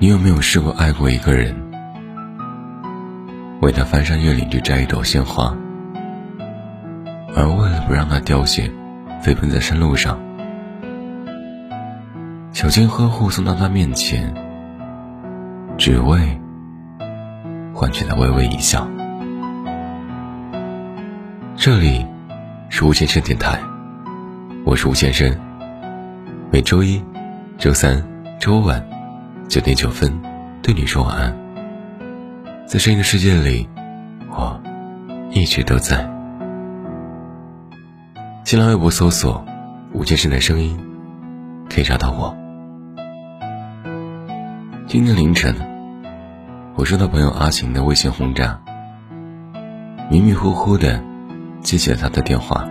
你有没有试过爱过一个人，为他翻山越岭去摘一朵鲜花，而为了不让他凋谢，飞奔在山路上，小心呵护送到他面前，只为换取他微微一笑。这里是吴先生电台，我是吴先生，每周一、周三、周五晚。九点九分，对你说晚安。在声音的世界里，我一直都在。新浪微博搜索“吴先生的声音”，可以找到我。今天凌晨，我收到朋友阿晴的微信轰炸，迷迷糊糊的接起了他的电话，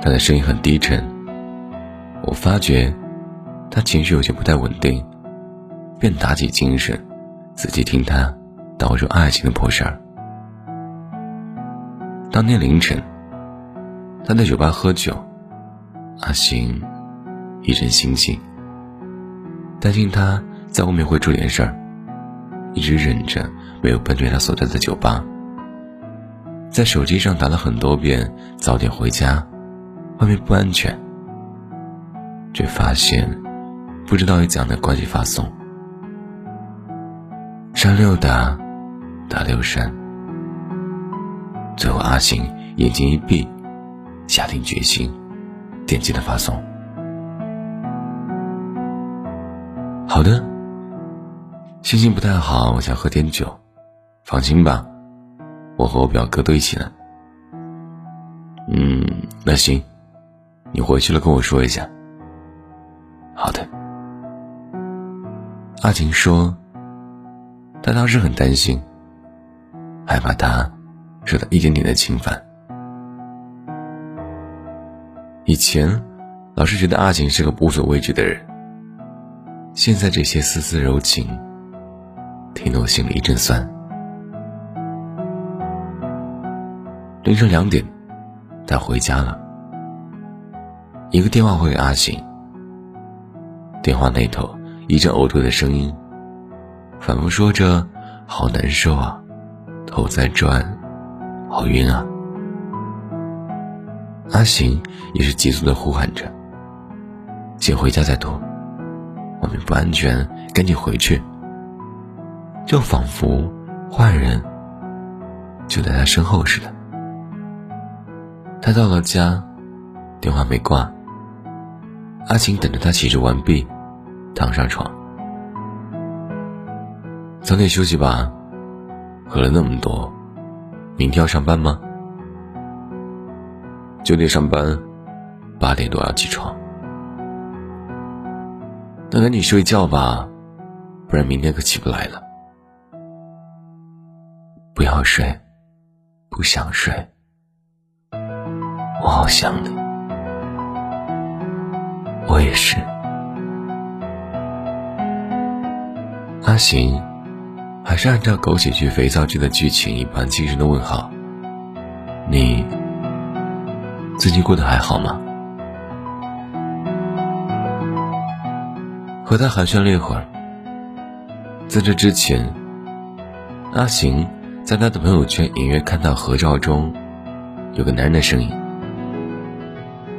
他的声音很低沉，我发觉。他情绪有些不太稳定，便打起精神，仔细听他道出爱情的破事儿。当天凌晨，他在酒吧喝酒，阿星一阵心悸，担心他在外面会出点事儿，一直忍着没有奔去他所在的酒吧，在手机上打了很多遍“早点回家，外面不安全”，却发现。不知道以怎样的关系发送，删六打，打六删。最后阿星眼睛一闭，下定决心，点击了发送。好的，心情不太好，我想喝点酒。放心吧，我和我表哥都一起呢。嗯，那行，你回去了跟我说一下。好的。阿晴说：“他当时很担心，害怕他受到一点点的侵犯。以前老是觉得阿晴是个无所畏惧的人，现在这些丝丝柔情，听得我心里一阵酸。”凌晨两点，他回家了，一个电话回给阿晴，电话那头。一阵呕吐的声音，反复说着：“好难受啊，头在转，好晕啊。”阿行也是急促的呼喊着：“先回家再吐，外面不安全，赶紧回去。”就仿佛坏人就在他身后似的。他到了家，电话没挂。阿晴等着他洗漱完毕。躺上床，早点休息吧。喝了那么多，明天要上班吗？九点上班，八点多要起床。那赶紧睡觉吧，不然明天可起不来了。不要睡，不想睡，我好想你。我也是。阿行，还是按照狗血剧、肥皂剧的剧情一般轻声的问好：“你最近过得还好吗？”和他寒暄了一会儿，在这之前，阿行在他的朋友圈隐约看到合照中有个男人的身影，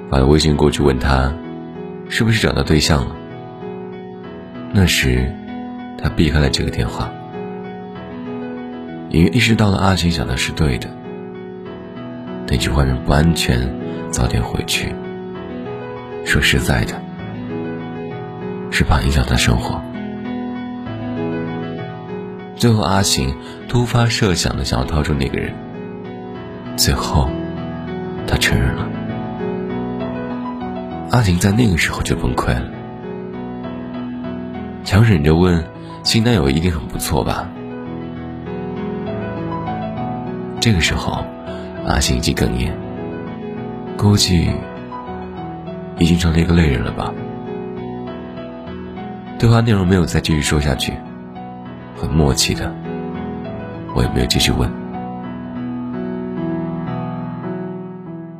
发了微信过去问他是不是找到对象了。那时。他避开了这个电话，隐约意识到了阿晴想的是对的。那句“外面不安全，早点回去”，说实在的，是怕影响他生活。最后，阿晴突发设想的想要掏出那个人，最后，他承认了。阿晴在那个时候就崩溃了，强忍着问。新男友一定很不错吧？这个时候，阿信已经哽咽，估计已经成了一个泪人了吧。对话内容没有再继续说下去，很默契的，我也没有继续问。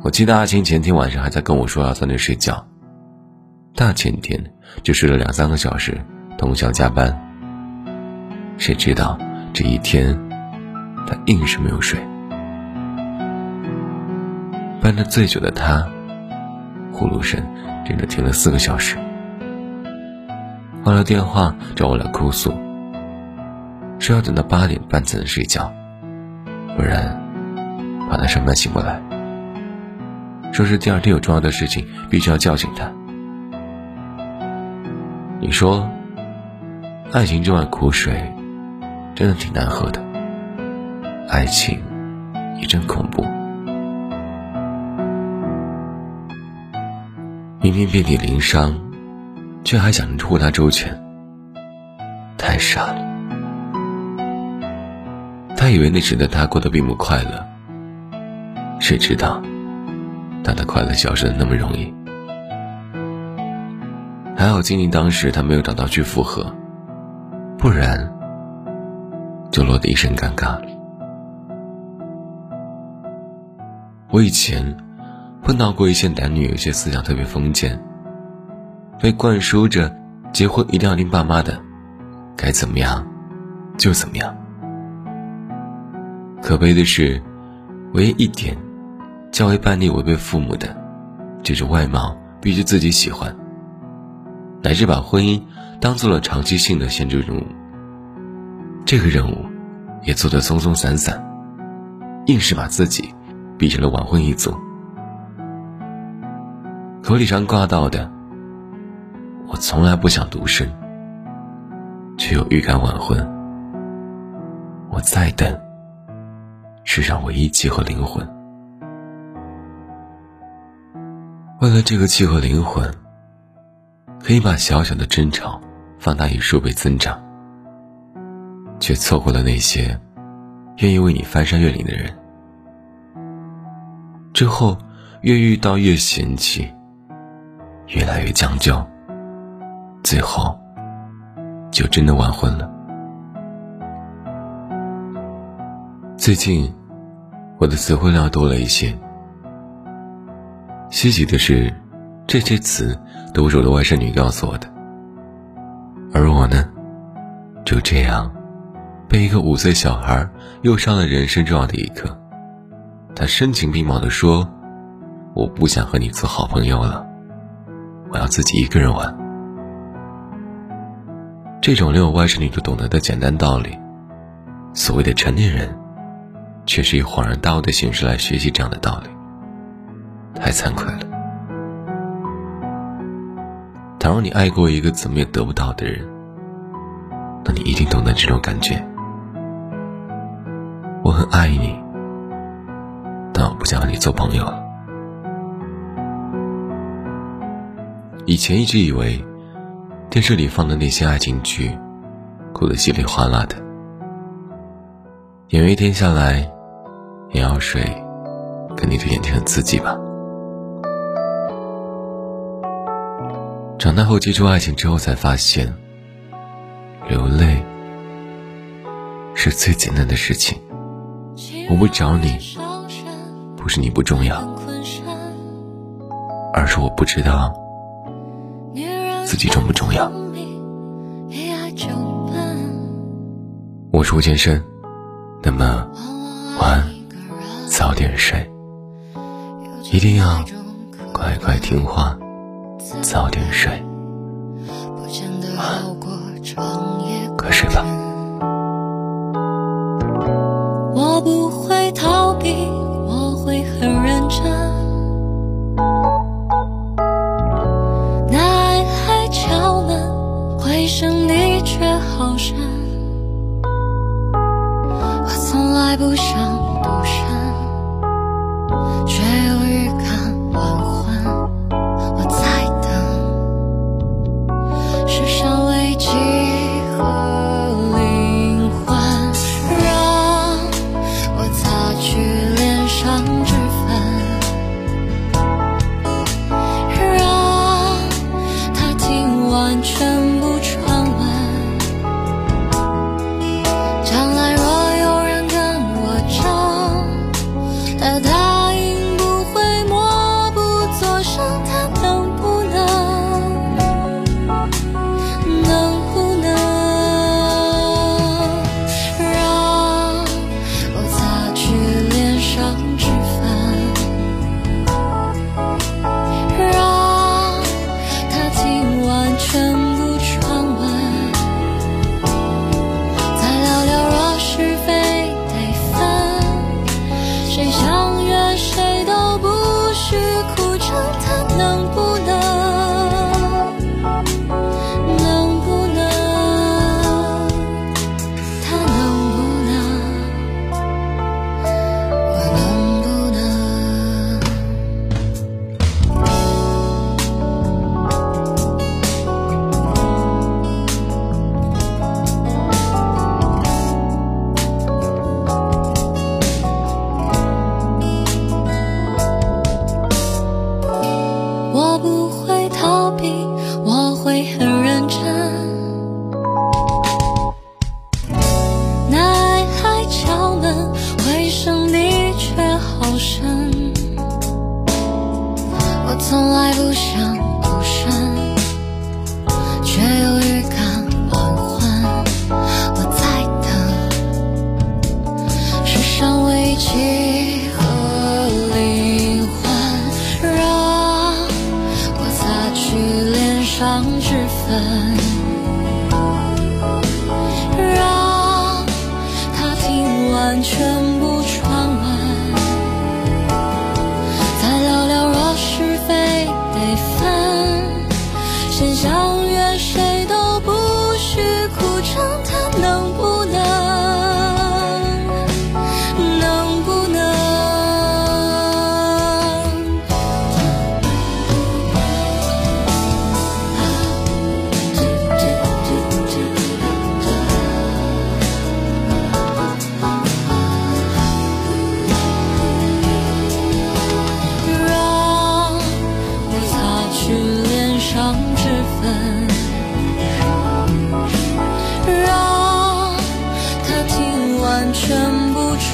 我记得阿青前天晚上还在跟我说要早点睡觉，大前天就睡了两三个小时，通宵加班。谁知道这一天，他硬是没有睡。搬得最久的他，呼噜声整整停了四个小时。挂了电话找我来哭诉，说要等到八点半才能睡觉，不然怕他上班醒不来。说是第二天有重要的事情，必须要叫醒他。你说，爱情这碗苦水，真的挺难喝的。爱情，也真恐怖。明明遍体鳞伤，却还想着护他周全，太傻了。他以为那时的他过得并不快乐，谁知道，他的快乐消失的那么容易。还好，经历当时他没有找到去复合，不然就落得一身尴尬。我以前碰到过一些男女，有些思想特别封建，被灌输着结婚一定要听爸妈的，该怎么样就怎么样。可悲的是，唯一一点较为叛逆、违背父母的，就是外貌必须自己喜欢。乃至把婚姻当做了长期性的限制任务，这个任务也做得松松散散，硬是把自己逼成了晚婚一族。口里上挂到的“我从来不想独身”，却又预感晚婚。我在等世上唯一契合灵魂，为了这个契合灵魂。可以把小小的争吵放大以数倍增长，却错过了那些愿意为你翻山越岭的人。之后越遇到越嫌弃，越来越将就，最后就真的完婚了。最近我的词汇量多了一些，稀奇的是。这些词都是我的外甥女告诉我的，而我呢，就这样被一个五岁小孩又上了人生重要的一课。他深情并茂地说：“我不想和你做好朋友了，我要自己一个人玩。”这种连我外甥女都懂得的简单道理，所谓的成年人，却是以恍然大悟的形式来学习这样的道理，太惭愧了。倘若你爱过一个怎么也得不到的人，那你一定懂得这种感觉。我很爱你，但我不想和你做朋友了。以前一直以为，电视里放的那些爱情剧，哭得稀里哗啦的，演员一天下来，眼药水肯定对眼睛很刺激吧。长大后接触爱情之后，才发现，流泪是最简单的事情。我不找你，不是你不重要，而是我不知道自己重不重要。我是吴先生，那么晚安，早点睡，一定要乖乖听话。早点睡，快睡吧。完全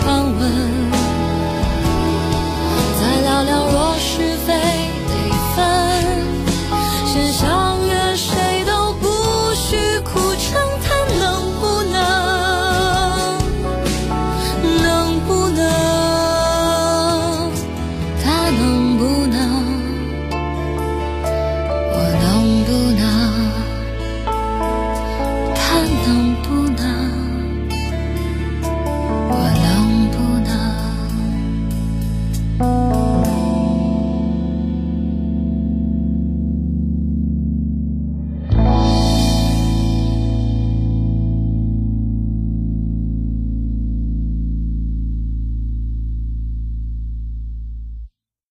安稳。